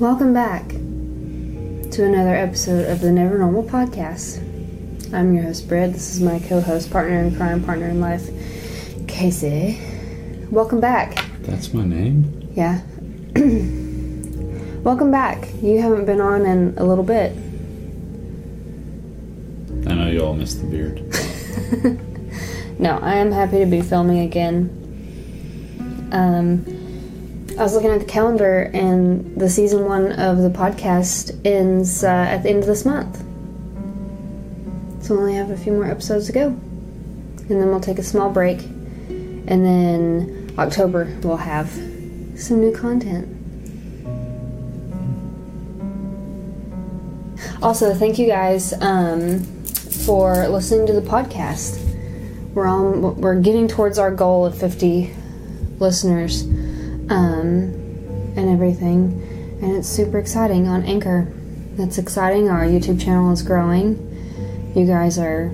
Welcome back to another episode of the Never Normal Podcast. I'm your host, Brad. This is my co host, partner in crime, partner in life, Casey. Welcome back. That's my name? Yeah. Welcome back. You haven't been on in a little bit. I know you all miss the beard. No, I am happy to be filming again. Um, I was looking at the calendar, and the season one of the podcast ends uh, at the end of this month. So we only have a few more episodes to go. And then we'll take a small break. And then October, we'll have some new content. Also, thank you guys um, for listening to the podcast. We're on. We're getting towards our goal of 50 listeners, um, and everything, and it's super exciting on Anchor. That's exciting. Our YouTube channel is growing. You guys are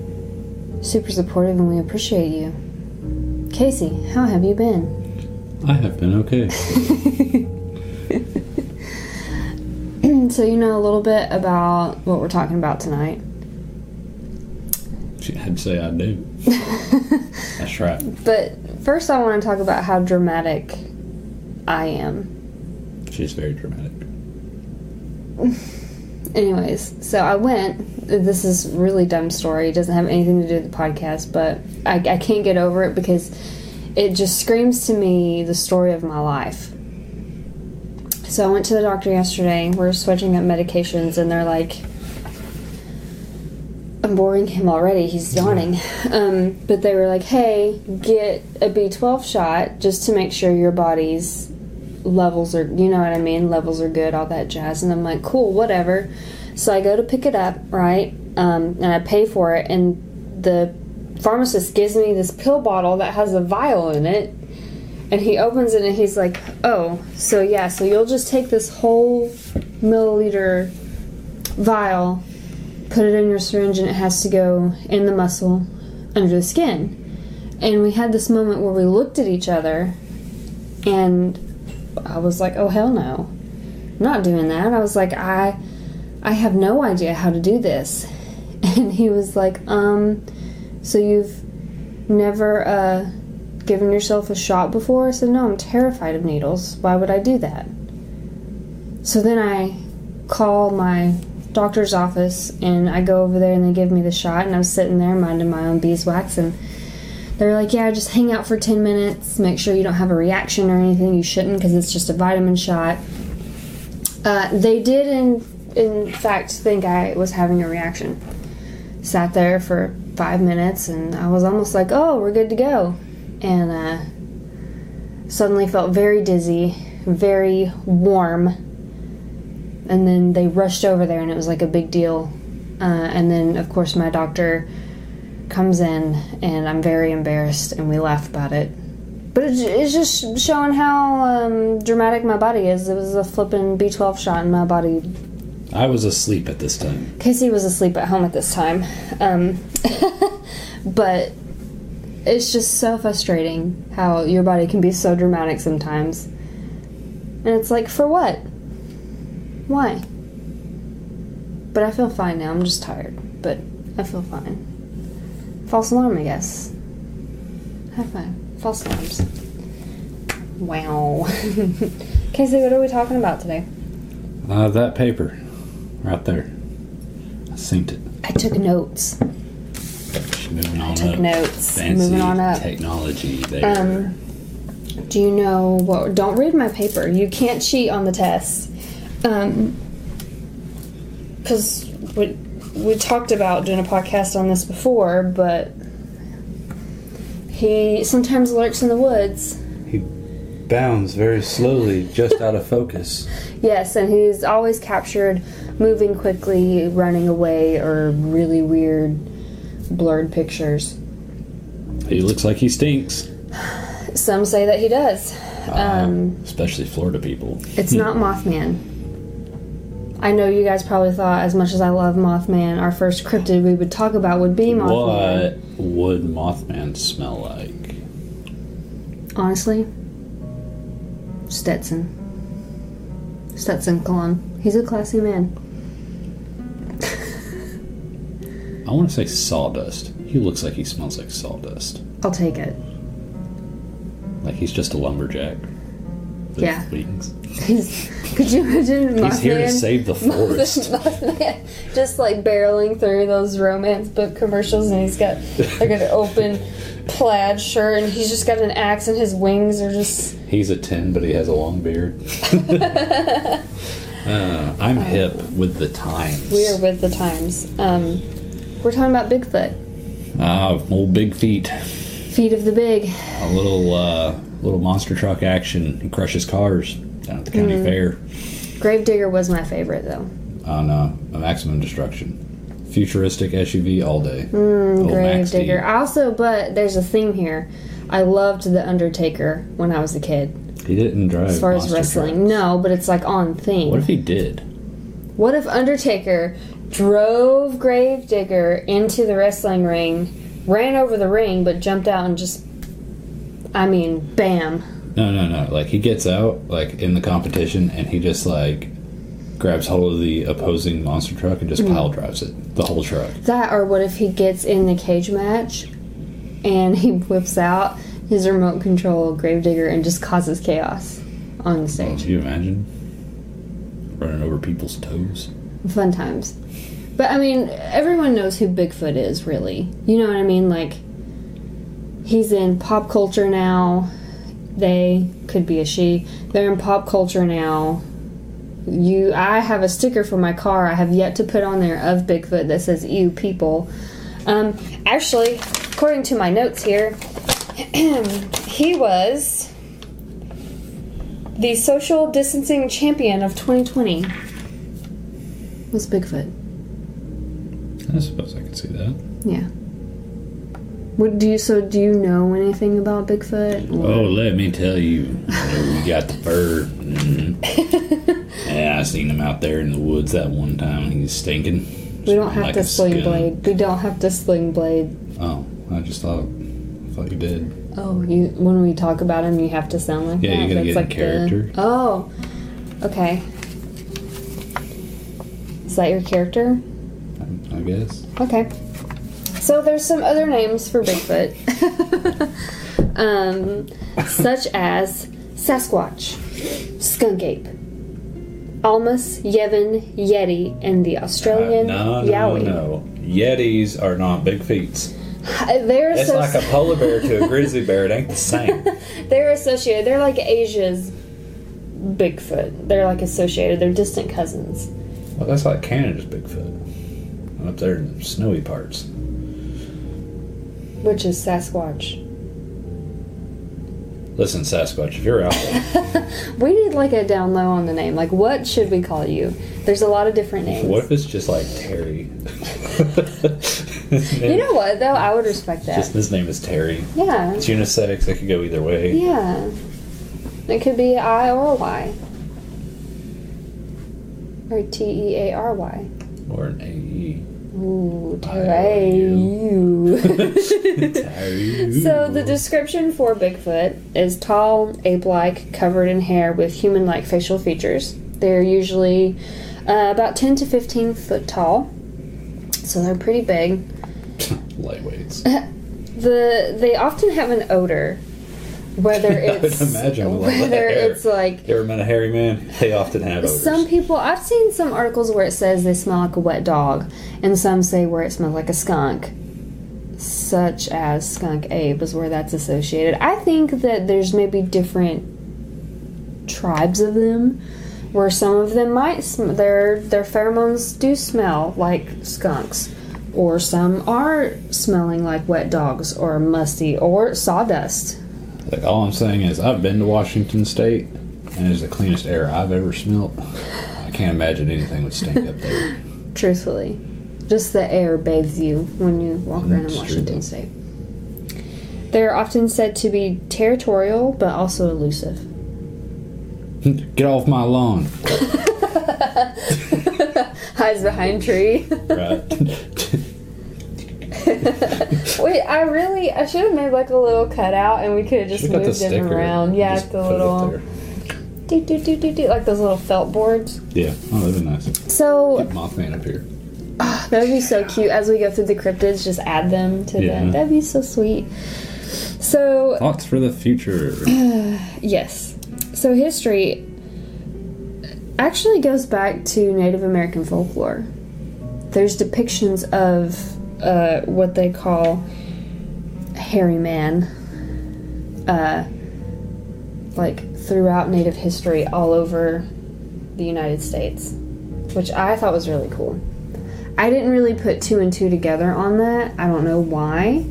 super supportive, and we appreciate you. Casey, how have you been? I have been okay. so you know a little bit about what we're talking about tonight. I'd say I do. That's right. But first, I want to talk about how dramatic I am. She's very dramatic. Anyways, so I went. This is really dumb story. It doesn't have anything to do with the podcast, but I, I can't get over it because it just screams to me the story of my life. So I went to the doctor yesterday. We're switching up medications, and they're like, I'm boring him already. He's yawning. Um, but they were like, hey, get a B12 shot just to make sure your body's levels are, you know what I mean? Levels are good, all that jazz. And I'm like, cool, whatever. So I go to pick it up, right? Um, and I pay for it. And the pharmacist gives me this pill bottle that has a vial in it. And he opens it and he's like, oh, so yeah, so you'll just take this whole milliliter vial put it in your syringe and it has to go in the muscle under the skin. And we had this moment where we looked at each other and I was like, "Oh hell no. I'm not doing that." I was like, "I I have no idea how to do this." And he was like, "Um so you've never uh given yourself a shot before?" I said, "No, I'm terrified of needles. Why would I do that?" So then I call my doctor's office and I go over there and they give me the shot and I'm sitting there minding my own beeswax and they're like, yeah, just hang out for 10 minutes, make sure you don't have a reaction or anything. You shouldn't because it's just a vitamin shot. Uh, they did, in, in fact, think I was having a reaction. Sat there for five minutes and I was almost like, oh, we're good to go. And uh, suddenly felt very dizzy, very warm and then they rushed over there and it was like a big deal uh, and then of course my doctor comes in and i'm very embarrassed and we laugh about it but it's, it's just showing how um, dramatic my body is it was a flipping b12 shot in my body I was asleep at this time. casey was asleep at home at this time um, but it's just so frustrating how your body can be so dramatic sometimes and it's like for what why? But I feel fine now. I'm just tired. But I feel fine. False alarm, I guess. High five. False alarms. Wow. Casey, what are we talking about today? Uh, that paper. Right there. I synced it. I took notes. Moving on took up. notes. Fancy Moving on up. technology there. Um, do you know what? Don't read my paper. You can't cheat on the test. Um, because we we talked about doing a podcast on this before, but he sometimes lurks in the woods. He bounds very slowly, just out of focus. Yes, and he's always captured moving quickly, running away, or really weird blurred pictures. he looks like he stinks. Some say that he does. Um, Especially Florida people. It's not Mothman. I know you guys probably thought, as much as I love Mothman, our first cryptid we would talk about would be Mothman. What would Mothman smell like? Honestly, Stetson. Stetson Cologne. He's a classy man. I want to say sawdust. He looks like he smells like sawdust. I'll take it. Like he's just a lumberjack. Yeah. Wings. He's, could you imagine He's here to save the forest. Mothman just like barreling through those romance book commercials, and he's got like an open plaid shirt, and he's just got an axe, and his wings are just. He's a 10, but he has a long beard. uh, I'm hip with the times. We are with the times. Um, we're talking about Bigfoot, Ah, old big feet. feet of the big. A little, uh, little monster truck action. He crushes cars down at the county Mm-hmm. fair. Gravedigger was my favorite though. On uh, a maximum destruction. Futuristic SUV all day. Max Gravedigger. Also, but there's a theme here. I loved the Undertaker when I was a kid. He didn't drive. As far as wrestling, trucks. no, but it's like on theme. What if he did? What if Undertaker drove Gravedigger into the wrestling ring, ran over the ring, but jumped out and just, I mean, bam. No, no, no. Like he gets out, like in the competition, and he just like grabs hold of the opposing monster truck and just Mm-hmm. pile drives it. The whole truck. That, or what if he gets in the cage match and he whips out his remote control Gravedigger and just causes chaos on the stage? you imagine running over people's toes? Fun times. But I mean, everyone knows who Bigfoot is, really. You know what I mean? Like, he's in pop culture now. They could be a she. They're in pop culture now. You, I have a sticker for my car. I have yet to put on there of Bigfoot that says "Ew, people." Um, actually, according to my notes here, he was the social distancing champion of 2020. Was Bigfoot? I suppose I could see that. Yeah. What do you? So do you know anything about Bigfoot? Or- Oh, let me tell you. We got the fur. Mhm. yeah, I seen him out there in the woods that one time. He's stinking. we don't have Like to sling skunk. blade. We don't have to sling blade. Oh, I just thought, I thought you did. Oh, you when we talk about him, you have to sound like Yeah, that. you gotta That's get like the- character. oh, okay. Is that your character? I guess. Okay. So there's some other names for Bigfoot, um, such as Sasquatch, Skunk Ape, Almas, Yevon, Yeti, and the Australian Uh, no, no, Yowie. no. Yetis are not big feet. They're It's so like a polar bear to a grizzly bear. It ain't the same. they're associated. They're like Asia's Bigfoot. They're like associated. They're distant cousins. Well, that's like Canada's Bigfoot. Up there in the snowy parts. Which is Sasquatch. Listen, Sasquatch, if you're out there, We need like a down low on the name. Like, what should we call you? There's a lot of different names. what if it's just like Terry? You know what though? I would respect that. Just his name is Terry. yeah. It's unisex. It could go either way. Yeah. It could be I or Y. Or T E A R Y. Or an AE. Ooh, I Terry. Terry. So the description for Bigfoot is tall, ape-like, covered in hair with human-like facial features. They're usually uh, about 10 to 15 foot tall, so they're pretty big. Lightweights. The they often have an odor, whether it's imagine with all that whether it's like You ever met a hairy man? They often have odors. Some people, I've seen some articles where it says they smell like a wet dog, and some say where it smells like a skunk, such as Skunk Ape is where that's associated. I think that there's maybe different tribes of them, where some of them might sm- their their pheromones do smell like skunks, or some are smelling like wet dogs or musty or sawdust. Like all I'm saying is, I've been to Washington State, and it's the cleanest air I've ever smelt. I can't imagine anything would stink up there. Truthfully, just the air bathes you when you walk mm, around in Washington true. State. They are often said to be territorial, but also elusive. Get off my lawn, Hides behind tree. right? Wait, I really, I should have made like a little cutout, and we could have just Should've the moved sticker around. Yeah, just the put it up little. do do do do do like those little felt boards. Yeah. Oh, that'd be nice. So Mothman up here. Ah, that would be so cute. As we go through the cryptids, just add them to Yeah. the. That'd be so sweet. So Thoughts for the future. Yes. So history actually goes back to Native American folklore. There's depictions of uh, what they call hairy man, uh, like throughout Native history all over the United States, which I thought was really cool. I didn't really put two and two together on that. I don't know why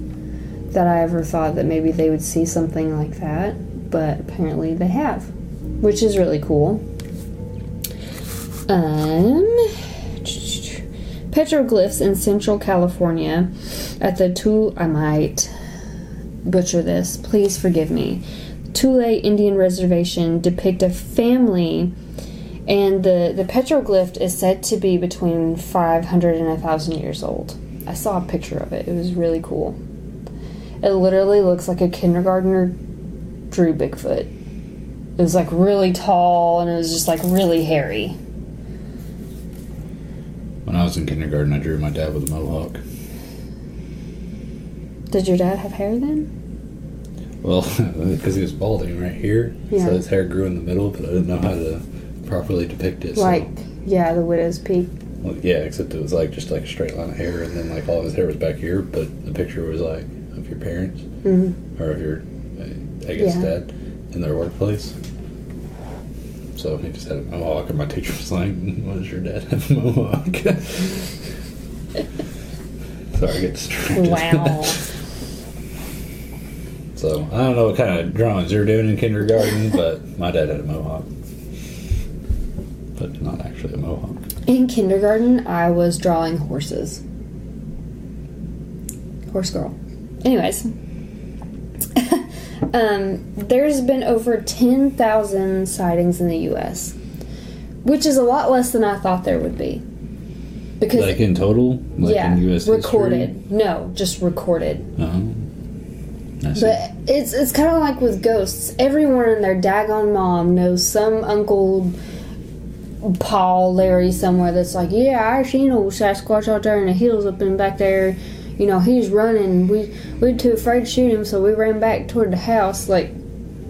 that I ever thought that maybe they would see something like that, but apparently they have, which is really cool. Um, petroglyphs in Central California at the Tule. I might butcher this. Please forgive me. Tule Indian Reservation depict a family, and the the petroglyph is said to be between 500 and 1,000 years old. I saw a picture of it. It was really cool. It literally looks like a kindergartner drew Bigfoot. It was like really tall and it was just like really hairy. I was in kindergarten, I drew my dad with a mohawk. Did your dad have hair then? Well, because he was balding right here, Yeah. so his hair grew in the middle, but I didn't know how to properly depict it. So, Like, yeah, the widow's peak. well, yeah, except it was like just like a straight line of hair, and then like all of his hair was back here, but the picture was like of your parents Mm-hmm. or of your, I guess, Yeah. dad in their workplace. So he just had a mohawk, and my teacher was like, mm, "Why does your dad have a mohawk?" Sorry, I get distracted. Wow. So I don't know what kind of drawings you're doing in kindergarten, but my dad had a mohawk, but not actually a mohawk. In kindergarten, I was drawing horses. Horse girl. Anyways, um, there's been over 10,000 sightings in the U.S., which is a lot less than I thought there would be. Because, Like in total, like yeah, in U.S. recorded. No, just recorded. History? I. But it's it's kind of like with ghosts. Everyone and their daggone mom knows some uncle Paul, Larry somewhere that's like, yeah, I seen old Sasquatch out there in the hills up in back there. You know, he's running. We we were too afraid to shoot him, so we ran back toward the house. Like,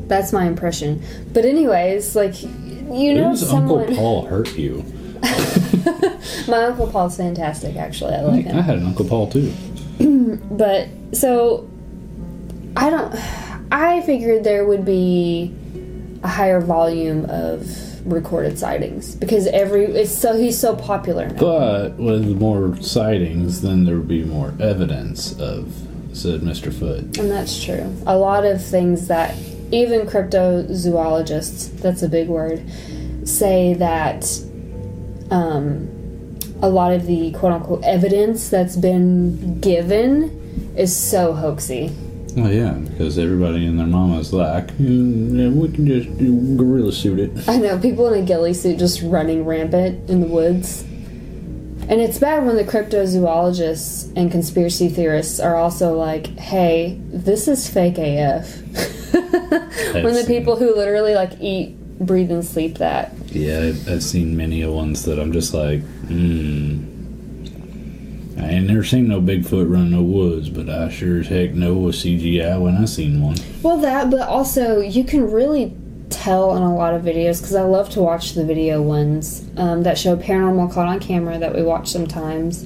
that's my impression. But anyways, like, you know, Who's someone. Uncle Paul hurt you? My uncle Paul's fantastic. Actually, I like him. I had an Uncle Paul too. But so I don't I figured there would be a higher volume of recorded sightings because every it's so he's so popular now. But with more sightings, then there would be more evidence of said Mr. Foot. And that's true. A lot of things that even cryptozoologists, that's a big word, say that um, a lot of the quote unquote evidence that's been given is so hoaxy. Well, yeah, because everybody and their mama's like, "Mm, we can just do gorilla shoot it. I know people in a ghillie suit just running rampant in the woods. And it's bad when the cryptozoologists and conspiracy theorists are also like, "Hey, this is fake AF." when the people who literally like eat, breathe, and sleep that. Yeah, I've, I've seen many of ones that I'm just like, hmm. I ain't never seen no Bigfoot run no woods, but I sure as heck know a CGI when I seen one. Well, that, but also you can really tell in a lot of videos because I love to watch the video ones um, that show paranormal caught on camera that we watch sometimes,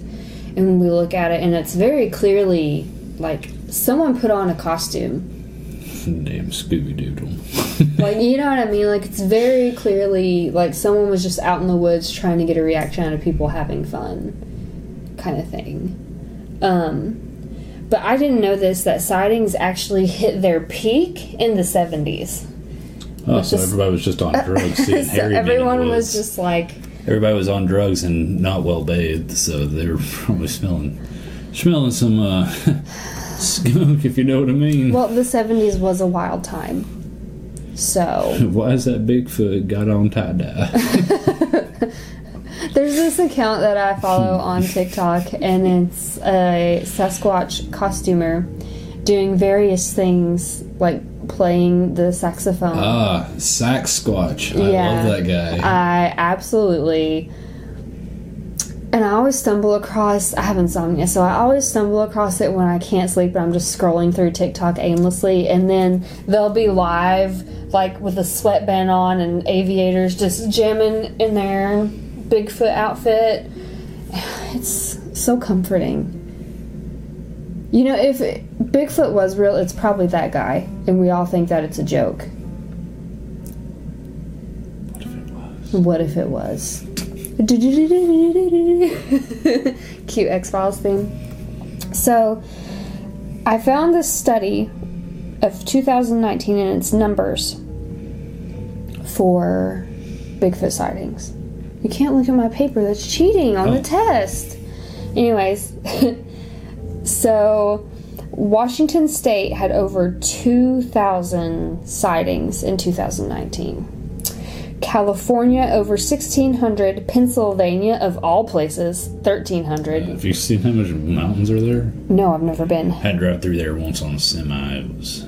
and we look at it, and it's very clearly like someone put on a costume. Damn Scooby Doodle. Like you know what I mean? Like it's very clearly like someone was just out in the woods trying to get a reaction out of people having fun, kind of thing. Um, but I didn't know this that sightings actually hit their peak in the seventies. Oh, so just- everybody was just on drugs, seeing so everyone was just like, Everybody was on drugs and not well bathed, so they were probably smelling, smelling some uh, skunk, if you know what I mean. well, the seventies was a wild time. So Why is that Bigfoot got on tie dye? There's this account that I follow on TikTok, and it's a Sasquatch costumer doing various things, like playing the saxophone. Ah, Sack Squatch. I Yeah. love that guy. I absolutely. And I always stumble across. I have insomnia, so I always stumble across it when I can't sleep and I'm just scrolling through TikTok aimlessly. And then they'll be live, like with a sweatband on and aviators, just jamming in their Bigfoot outfit. It's so comforting. You know, if Bigfoot was real, it's probably that guy, and we all think that it's a joke. what if it was? What if it was? Cute X Files theme. So, I found this study of 2019 and its numbers for Bigfoot sightings. You can't look at my paper, that's cheating on the Oh. test. Anyways, so Washington State had over 2,000 sightings in 2019. California over 1,600. Pennsylvania, of all places, 1,300. Have you seen how much mountains are there? No, I've never been. I drove through there once on a semi. It was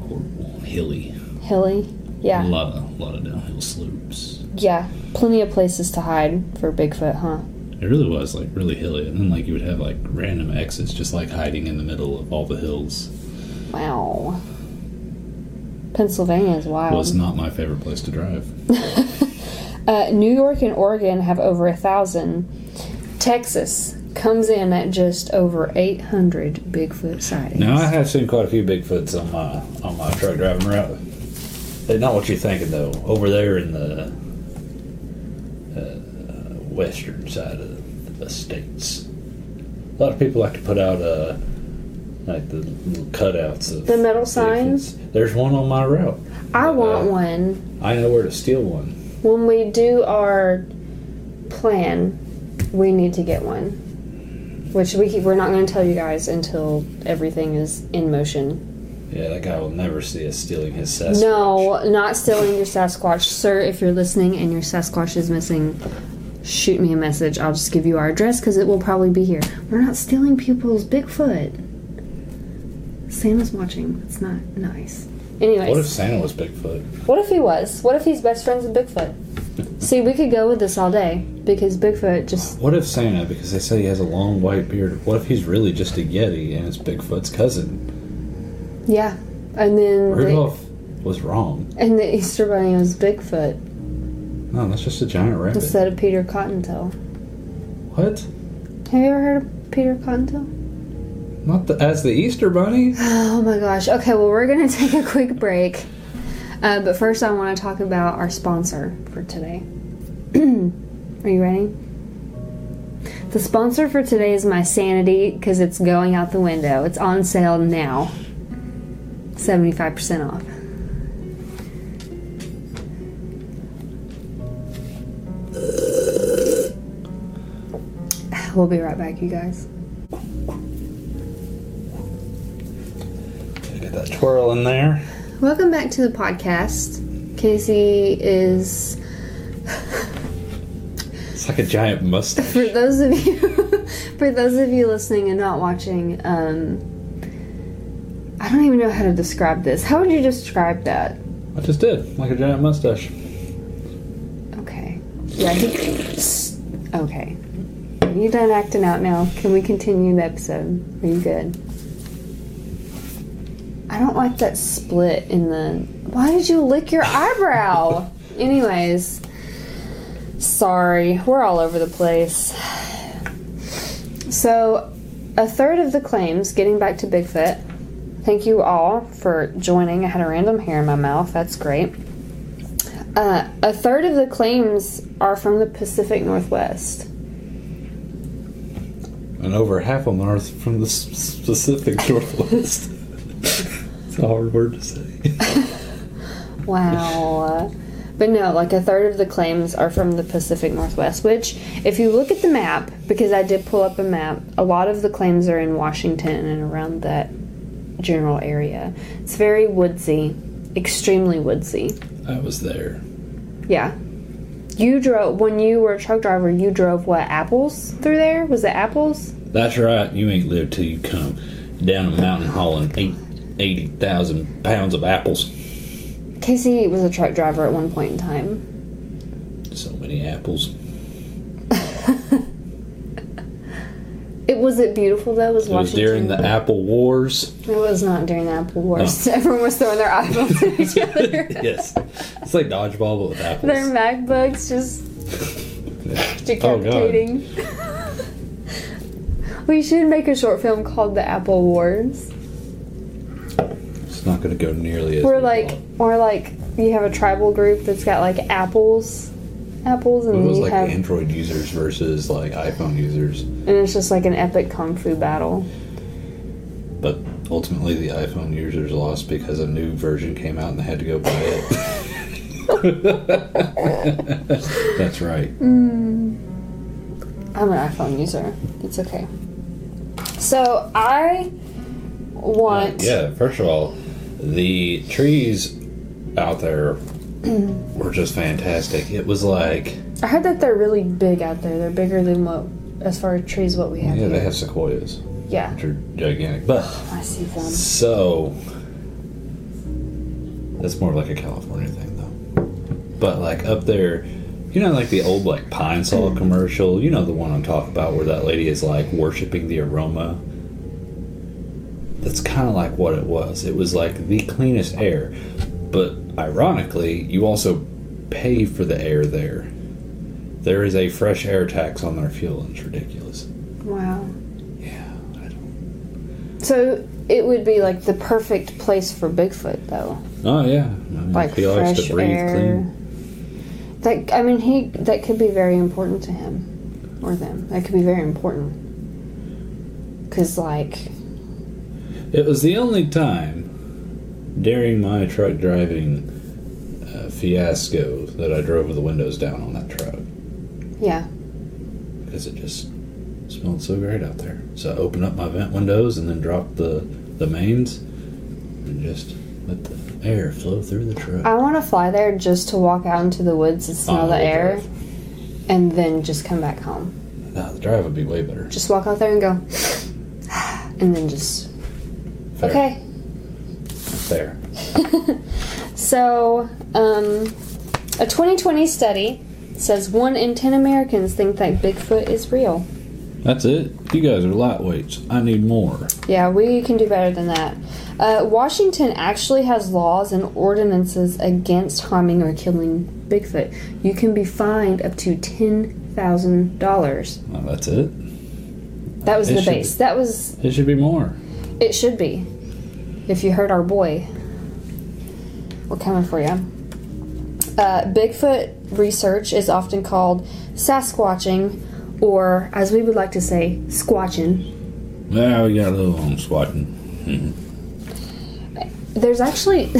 horrible, hilly. Hilly. Yeah. A lot of, a lot of downhill slopes. Yeah. Plenty of places to hide for Bigfoot, huh? It really was like really hilly, and then like you would have like random exits, just like hiding in the middle of all the hills. Wow. Pennsylvania is wild. Was not my favorite place to drive. Uh, New York and Oregon have over a thousand. Texas comes in at just over 800 Bigfoot sightings. Now I have seen quite a few Bigfoots on my on my truck driving route. They're not what you're thinking though. Over there in the western side of the states, a lot of people like to put out uh, like the little cutouts of The metal signs? There's one on my route. I want Uh, one. I know where to steal one. When we do our plan, we need to get one. Which we keep, we're not going to tell you guys until everything is in motion. Yeah, that guy will never see us stealing his Sasquatch. No, not stealing your Sasquatch, sir. If you're listening and your Sasquatch is missing, shoot me a message. I'll just give you our address because it will probably be here. We're not stealing people's Bigfoot. Santa's watching. It's not nice. Anyways, What if Santa was Bigfoot? What if he was? What if he's best friends with Bigfoot? See, we could go with this all day because Bigfoot just. What if Santa, because they say he has a long white beard, what if he's really just a Yeti and it's Bigfoot's cousin? Yeah. And then. The, Rudolph was wrong. and the Easter Bunny was Bigfoot No, that's just a giant rabbit. instead of Peter Cottontail. What? Have you ever heard of Peter Cottontail? Not the, as the Easter Bunny? Oh my gosh. Okay, well, we're going to take a quick break. Uh, but first, I want to talk about our sponsor for today. Are you ready? The sponsor for today is My Sanity because it's going out the window. It's on sale now. 75% off. We'll be right back, you guys. Get that twirl in there. Welcome back to the podcast. Casey is It's like a giant mustache. for those of you for those of you listening and not watching, um I don't even know how to describe this. How would you describe that? I just did, like a giant mustache. Okay. Yeah, he Okay. You done acting out now? Can we continue the episode? Are you good? I don't like that split in the. Why did you lick your eyebrow? Anyways, sorry, we're all over the place. So, a third of the claims, getting back to Bigfoot, thank you all for joining. I had a random hair in my mouth, that's great. Uh, a third of the claims are from the Pacific Northwest. And over half of them are from the s- specific Northwest. it's a hard word to say. Wow. But no, like a third of the claims are from the Pacific Northwest, which, if you look at the map, because I did pull up a map, a lot of the claims are in Washington and around that general area. It's very woodsy, extremely woodsy. I was there. Yeah. You drove, when you were a truck driver, you drove what, apples through there? Was it apples? That's right. You ain't lived till you come down a mountain hauling eight eighty thousand pounds of apples. Casey was a truck driver at one point in time. So many apples. It was it beautiful though. Was It was during the Apple Wars. It was not during the Apple Wars. Everyone was throwing their iPhones at each other. yes, it's like dodgeball but with apples. Their MacBooks just Oh, God. we should make a short film called The Apple Wars. It's not going to go nearly as. We're like, or like, you have a tribal group that's got like apples, apples, It and was you like have, Android users versus like iPhone users, and it's just like an epic kung fu battle. but ultimately the iPhone users lost because a new version came out and they had to go buy it. That's right. Mm. I'm an iPhone user. It's okay. So I want. Yeah, first of all, the trees out there were just fantastic. It was like, I heard that they're really big out there. They're bigger than what, as far as trees, what we have yeah, here. they have sequoias, yeah, which are gigantic. But I see them. so that's more like a California thing, though. But like up there, you know, like the old like Pine-Sol mm. commercial. You know the one I'm talking about, where that lady is like worshiping the aroma. That's kind of like what it was. It was like the cleanest air, but ironically, you also pay for the air there. There is a fresh air tax on their fuel, and it's ridiculous. Wow. Yeah, I don't. So it would be like the perfect place for Bigfoot, though. Oh yeah, I mean, Like he likes fresh to breathe air. clean. That I mean, he that could be very important to him or them. That could be very important. Cause like, It was the only time during my truck driving uh, fiasco that I drove with the windows down on that truck yeah, because it just smelled so great out there. So I opened up my vent windows and then dropped the the mains and just let the air flow through the truck. I want to fly there just to walk out into the woods and smell the air, drive. and then just come back home. Nah, the drive would be way better. Just walk out there and go, and then just Fair. okay. Fair. So, um, a 2020 study says one in 10 Americans think that Bigfoot is real. That's it. You guys are lightweights. I need more. Yeah, we can do better than that. Uh, Washington actually has laws and ordinances against harming or killing Bigfoot. You can be fined up to $10,000. Well, that's it. That was It the base. be. That was, It should be more. it should be. If you heard our boy, we're coming for you. Uh, Bigfoot research is often called Sasquatching, or as we would like to say, squatching. Well, we got a little on squatting. There's actually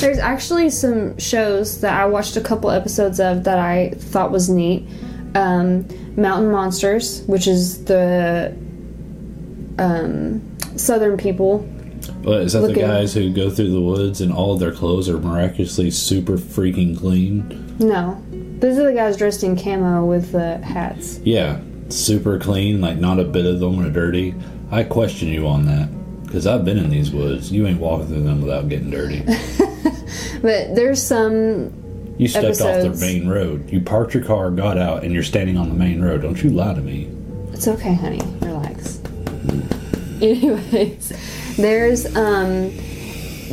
there's actually some shows that I watched a couple episodes of that I thought was neat. Um, Mountain Monsters, which is the um, Southern people. What is that? The guys who go through the woods and all of their clothes are miraculously super freaking clean? No, these are the guys dressed in camo with the hats. Yeah, super clean. Like not a bit of them are dirty. I question you on that because I've been in these woods. You ain't walking through them without getting dirty. But there's some You stepped off the main road. You parked your car, got out, and you're standing on the main road. Don't you lie to me. It's okay, honey. Relax. Anyways, there's um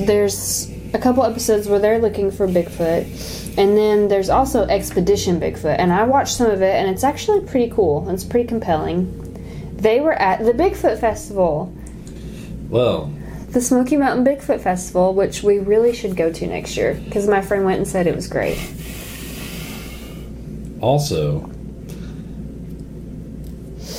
there's a couple episodes where they're looking for Bigfoot, and then there's also Expedition Bigfoot, and I watched some of it, and it's actually pretty cool. It's pretty compelling. They were at the Bigfoot Festival, Well, the Smoky Mountain Bigfoot Festival, which we really should go to next year because my friend went and said it was great. Also,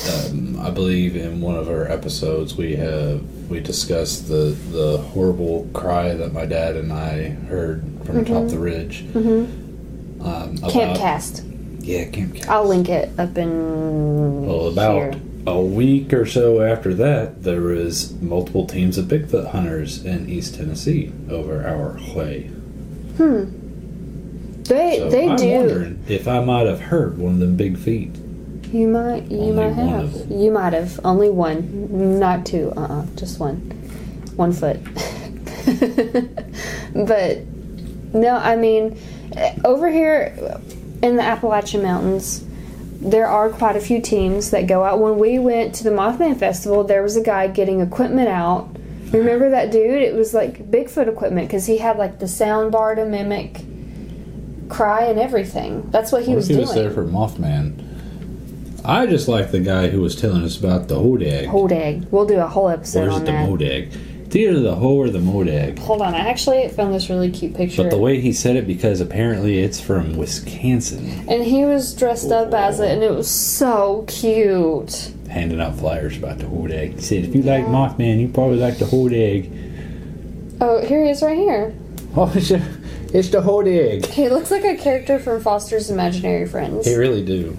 um, I believe in one of our episodes we have we discussed the the horrible cry that my dad and I heard from atop the ridge. Mm-hmm. Um, Camp Cast. Yeah, Camp Cast. I'll link it up in Well, about here. a week or so after that, there was multiple teams of Bigfoot hunters in East Tennessee over our way. Hmm. They So they I'm do. wondering if I might have heard one of them big feet. You might, you Only might have. You might have. Only one, not two. Uh, uh just one. One foot. but no, I mean, eh, over here in the Appalachian Mountains, there are quite a few teams that go out. When we went to the Mothman Festival, there was a guy getting equipment out. Remember that dude? It was like Bigfoot equipment because he had like the sound bar to mimic cry and everything. That's what he What was he doing. was there for Mothman? I just like the guy who was telling us about the hodag. Hodag. We'll do a whole episode or is on it the that. modag? It's either the hoe or the modag. Hold on, I actually found this really cute picture. But the way he said it, because apparently it's from Wisconsin, and he was dressed up as it, and it was so cute. handing out flyers about the hodag. He said, if you like Mothman, you probably like the hodag. Oh, here he is right here. Oh, it's, a, it's the hodag. He looks like a character from Foster's Imaginary Friends. They really do.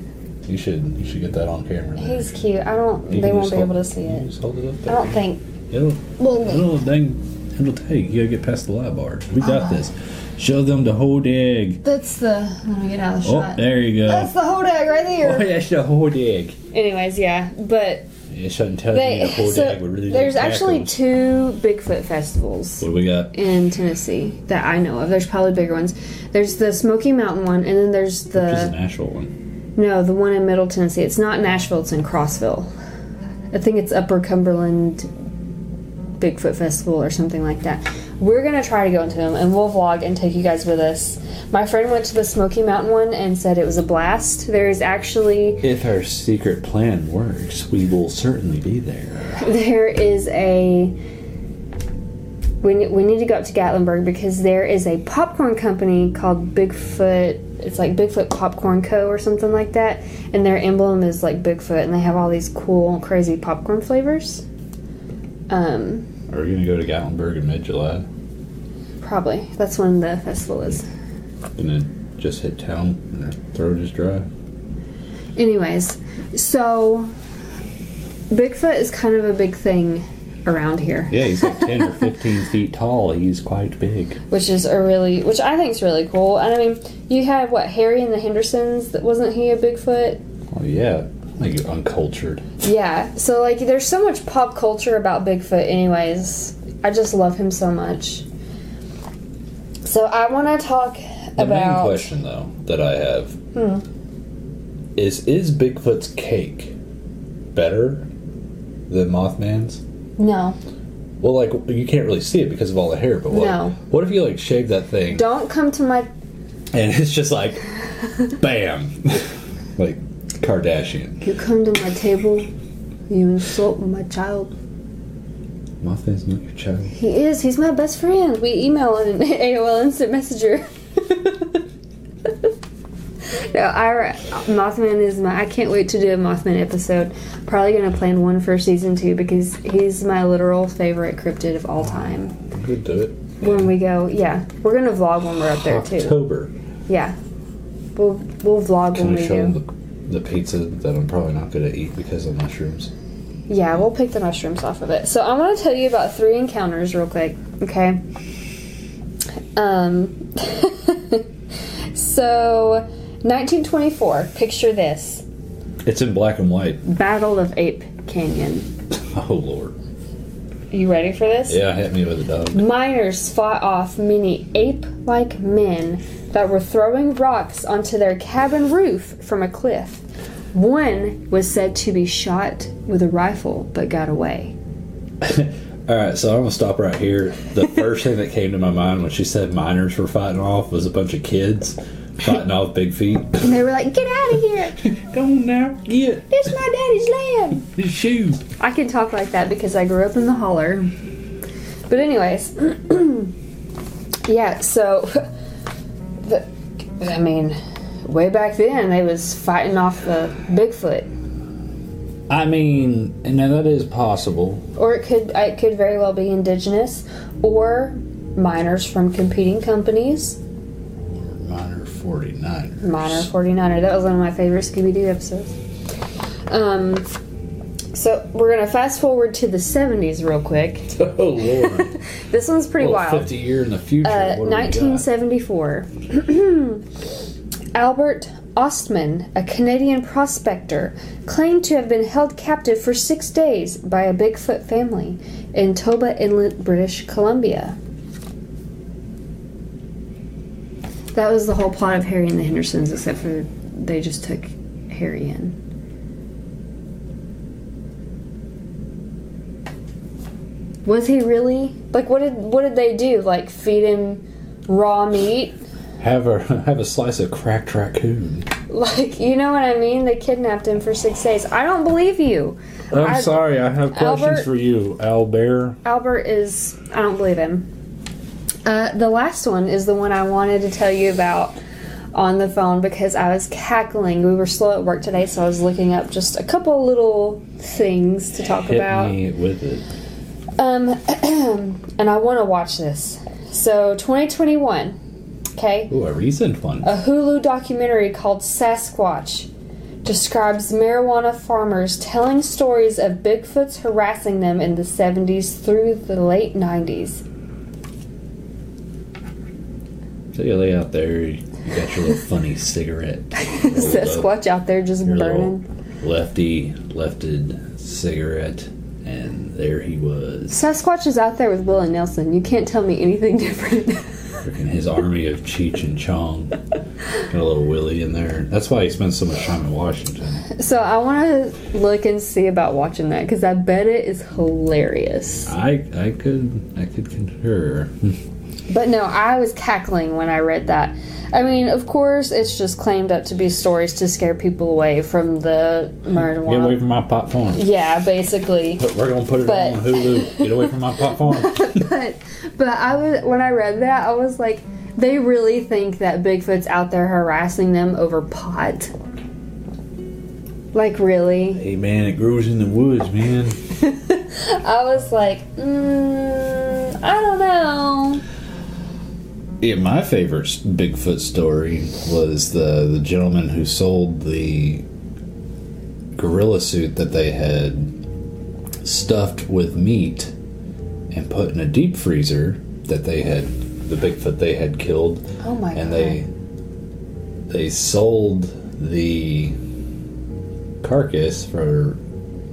You should you should get that on camera. there. He's cute. I don't. You they won't be hold- able to see it. Just hold it up I don't think. It'll, Well, it'll, dang, it'll take. You gotta get past the light bar. We got uh-huh. this. Show them the whole egg. that's the. Let me get out of the Oh, shot. there you go. That's the whole egg right there. Oh, there. that's the whole egg. Anyways, yeah, but It shouldn't tell they. the hodag So would really there's actually two Bigfoot festivals. What do we got? in Tennessee that I know of. There's probably bigger ones. There's the Smoky Mountain one, and then there's Which is the the Nashville one. No, the one in Middle Tennessee. It's not Nashville. It's in Crossville. I think it's Upper Cumberland Bigfoot Festival or something like that. We're gonna try to go into them, and we'll vlog and take you guys with us. My friend went to the Smoky Mountain one and said it was a blast. There is actually If our secret plan works, we will certainly be there. there is a we, we need to go up to Gatlinburg because there is a popcorn company called Bigfoot it's like Bigfoot Popcorn Co. or something like that and their emblem is like Bigfoot and they have all these cool crazy popcorn flavors. Um Are we gonna go to Gatlinburg in mid-July? probably. That's when the festival is. Gonna just hit town and our throat is dry. anyways so Bigfoot is kind of a big thing around here Yeah, he's like ten or fifteen feet tall. He's quite big. which is a really which I think is really cool. And I mean, you have what Harry and the Hendersons. That wasn't he a Bigfoot? Oh yeah, like uncultured. Yeah. So like, there's so much pop culture about Bigfoot. Anyways, I just love him so much. So I want to talk about The main question though that I have Hmm. is: Is Bigfoot's cake better than Mothman's? No, Well, like you can't really see it because of all the hair, but what? No. What if you like shave that thing don't come to my. and it's just like, bam, like Kardashian. You come to my table. You insult my child. Mothman's not your child. He is. He's my best friend. We email in AOL Instant Messenger. No, I Mothman is my. I can't wait to do a Mothman episode. Probably gonna plan one for season two because he's my literal favorite cryptid of all time. Good do it. When we go, yeah, we're gonna vlog when we're up there too. October. Yeah, we'll we'll vlog Can when we we show go. the, the pizza that I'm probably not going to eat because of mushrooms? Yeah, we'll pick the mushrooms off of it. So I want to tell you about three encounters real quick, okay? Um so 1924, picture this. It's in black and white. Battle of Ape Canyon. Oh lord. You ready for this? Yeah, hit me with a dog. Miners fought off many ape-like men that were throwing rocks onto their cabin roof from a cliff. One was said to be shot with a rifle but got away. All right, so I'm gonna stop right here. The first thing that came to my mind when she said miners were fighting off was a bunch of kids fighting off big feet. And they were like, "Get out of here! Go on now, get It's my daddy's land!" the shoe. I can talk like that because I grew up in the holler. But anyways, yeah. So, the, I mean, way back then they was fighting off the Bigfoot, I mean, now that is possible. or it could it could very well be indigenous or miners from competing companies. Miner 49ers. Miner 49er. That was one of my favorite Scooby Doo episodes. Um, so we're gonna fast forward to the 70s real quick. Oh lord. This one's pretty well, wild. 50 year in the future. Uh, what do we got? 1974. Albert Ostman, a Canadian prospector, claimed to have been held captive for six days by a Bigfoot family in Toba Inlet, British Columbia. That was the whole plot of Harry and the Hendersons, except for they just took Harry in. Was he really? Like, what did what did they do? Like, feed him raw meat? Have a have a slice of cracked raccoon. Like, you know what I mean? They kidnapped him for six days. I don't believe you. I'm I- sorry, I have questions Albert- for you, Albert. Albert is. I don't believe him. Uh, the last one is the one I wanted to tell you about on the phone because I was cackling. We were slow at work today, so I was looking up just a couple little things to talk Hit about. me with it. Um, and I want to watch this. So, 2021. Okay. Ooh, a recent one. A Hulu documentary called Sasquatch describes marijuana farmers telling stories of Bigfoots harassing them in the 70s through the late 90s. So you lay out there, you got your little funny cigarette. Sasquatch out there just burning. lefty lefted cigarette, and there he was. Sasquatch is out there with Willie Nelson. You can't tell me anything different. Freaking his army of Cheech and Chong. Got a little Willie in there. That's why he spends so much time in Washington. so I want to look and see about watching that because I bet it is hilarious. I I could I could concur. But no, I was cackling when I read that. I mean, of course, it's just claimed up to be stories to scare people away from the murder. Get away from my pot farm. Yeah, basically. But we're gonna put it But- on Hulu. Get away from my pot farm. But but I was when I read that, I was like, they really think that Bigfoot's out there harassing them over pot. Like really? hey man, it grows in the woods, man. I was like, mm, I don't know. Yeah, my favorite Bigfoot story was the the gentleman who sold the gorilla suit that they had stuffed with meat and put in a deep freezer that they had the Bigfoot they had killed, Oh my and god. they they sold the carcass for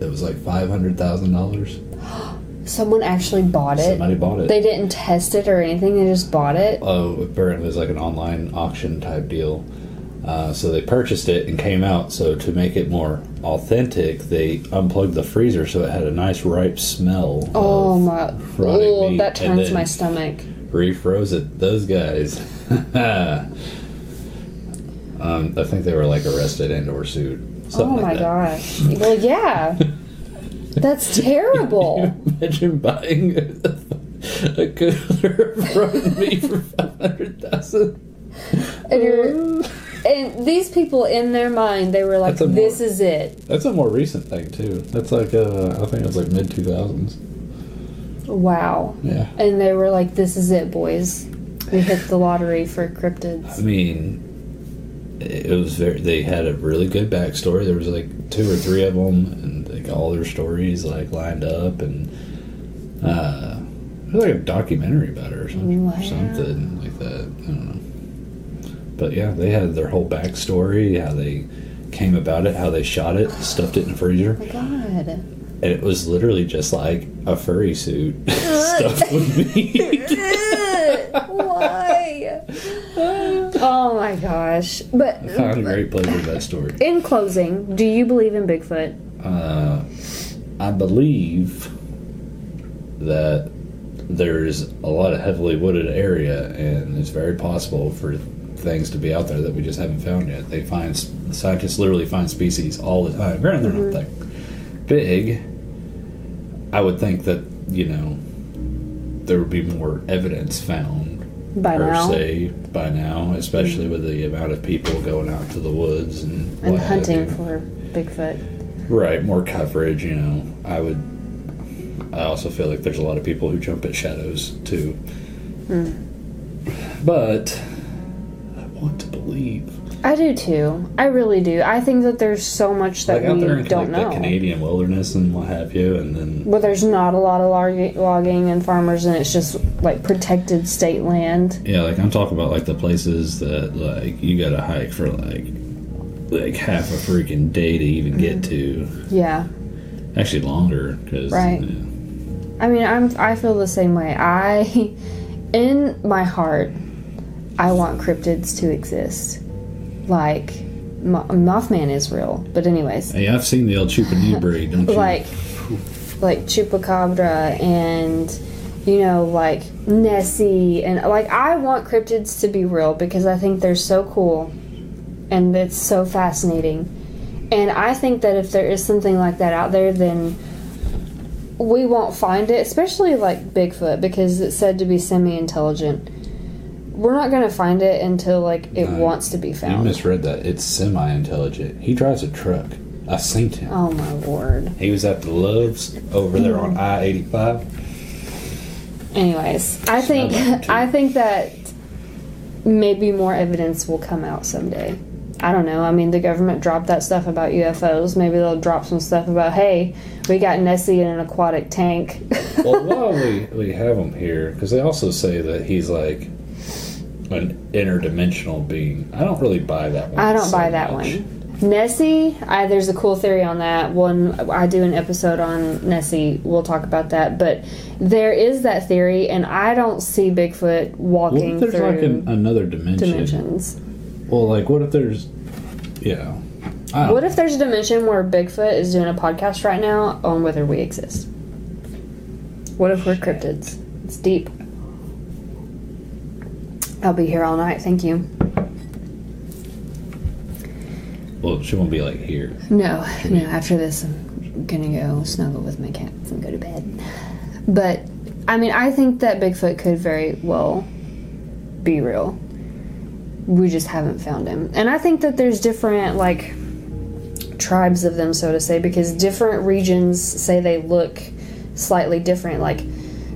it was like five hundred thousand dollars. Someone actually bought it. Somebody bought it. They didn't test it or anything. They just bought it. Oh, apparently it was like an online auction type deal. Uh, so they purchased it and came out. So to make it more authentic, they unplugged the freezer so it had a nice ripe smell. Oh my! Oh, that turns my stomach. Refroze it. Those guys. um, I think they were like arrested and or sued. Oh my like gosh! Well, yeah, that's terrible. Imagine buying a, a cooler rotten meat for five hundred thousand. And you're, and these people in their mind, they were like, That's a more- "This is it." That's a more recent thing too. That's like uh, I think it was like mid two thousands. Wow. Yeah. And they were like, "This is it, boys. We hit the lottery for cryptids. I cryptids." mean, it was very. They had a really good backstory. There was like two or three of them, and like all their stories like lined up, and uh, it was like a documentary about it or something, Wow. or something like that. I don't know. But yeah, they had their whole backstory, how they came about it, how they shot it, stuffed it in a freezer, Oh my god. and it was literally just like a furry suit stuffed with meat. Why? Oh my gosh. But I found a great pleasure in that story. in closing, do you believe in Bigfoot? Uh, I believe that there's a lot of heavily wooded area, and it's very possible for things to be out there that we just haven't found yet. They find scientists literally find species all the time. Granted, they're not that big. I would think that you know there would be more evidence found By per now. se by now, especially with the amount of people going out to the woods and And hunting for Bigfoot. Right, more coverage, you know. I would. I also feel like there's a lot of people who jump at shadows too. Hmm. But I want to believe. I do too. I really do. I think that there's so much that Like we don't like know. the Canadian wilderness and what have you, and then But there's not a lot of log- logging and farmers, and it's just like protected state land. yeah, like I'm talking about like the places that like you got to hike for like like half a freaking day to even get mm. to. Yeah. Actually, longer because Right. I mean, I'm I feel the same way. I in my heart I want cryptids to exist. Like, Mo- Mothman is real. But, anyways, Hey, I've seen the El Chupanilla breed, don't you? like, like Chupacabra and, you know, like Nessie. And, like, I want cryptids to be real because I think they're so cool and it's so fascinating. And I think that if there is something like that out there, then we won't find it, especially like Bigfoot, because it's said to be semi intelligent. We're not going to find it until like it No, wants to be found. You misread that. It's semi-intelligent. He drives a truck. I seen him. oh my lord. He was at the Loves over there on mm. I eighty five. Anyways, I think Smell that, too. I think that maybe more evidence will come out someday. I don't know. I mean, the government dropped that stuff about UFOs. Maybe they'll drop some stuff about, hey, we got Nessie in an aquatic tank. well, while we, we have him here, because they also say that he's like an interdimensional being. I don't really buy that one. I don't so buy that much. one. Nessie, I, there's a cool theory on that. One, I do an episode on Nessie. We'll talk about that. But there is that theory, and I don't see Bigfoot walking if there's through like an, another dimension? dimensions. Well, like what if there's, yeah. What if there's a dimension where Bigfoot is doing a podcast right now on whether we exist? What if we're cryptids? It's deep. I'll be here all night. Thank you. Well, she won't be like here. No, no. After this, I'm gonna go snuggle with my cats and go to bed. But I mean, I think that Bigfoot could very well be real. We just haven't found him, and I think that there's different like tribes of them, so to say, because different regions say they look slightly different. Like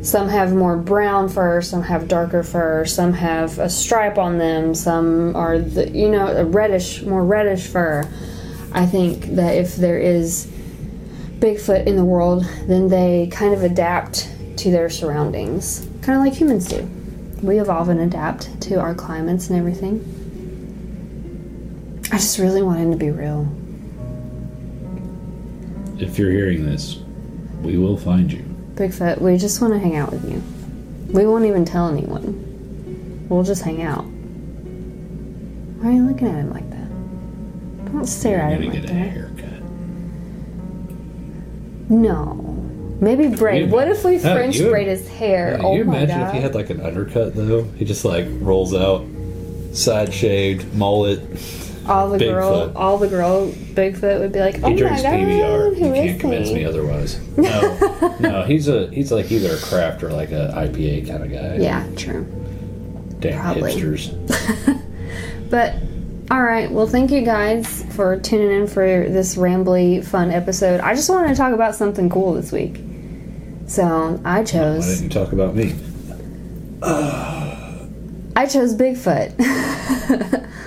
some have more brown fur, some have darker fur, some have a stripe on them, some are the you know a reddish, more reddish fur. I think that if there is Bigfoot in the world, then they kind of adapt to their surroundings, kind of like humans do. We evolve and adapt to our climates and everything. I just really want him to be real. If you're hearing this, we will find you. Bigfoot, we just want to hang out with you. We won't even tell anyone. We'll just hang out. Why are you looking at him like that? Don't stare You're at him like get a that. haircut. No. Maybe braid. What if we French you- braid his hair? Can oh you my imagine god. if he had like an undercut though? He just like rolls out, side shaved, mullet. all the girl, all the girl Bigfoot would be like, "Oh He my drinks god, PBR. You can't convince he?" me otherwise. No, no, he's a he's like either a craft or like a IPA kind of guy. Yeah, true. damn probably. hipsters. But all right, well, thank you guys for tuning in for this rambly, fun episode. I just wanted to talk about something cool this week, so I Why chose didn't you talk about me? I chose Bigfoot.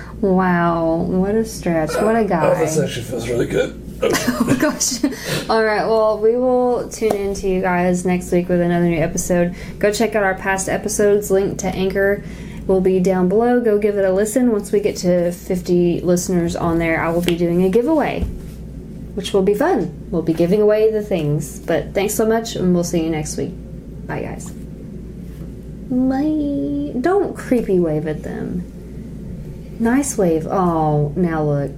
wow, what a stretch! What a guy! This actually feels really good. Oh gosh. All right. Well, we will tune in to you guys next week with another new episode. Go check out our past episodes. Link to Anchor will be down below. Go give it a listen. Once we get to 50 listeners on there, I will be doing a giveaway, which will be fun. We'll be giving away the things. But thanks so much, and we'll see you next week. Bye, guys. Bye. Don't creepy wave at them. Nice wave. Oh, now look.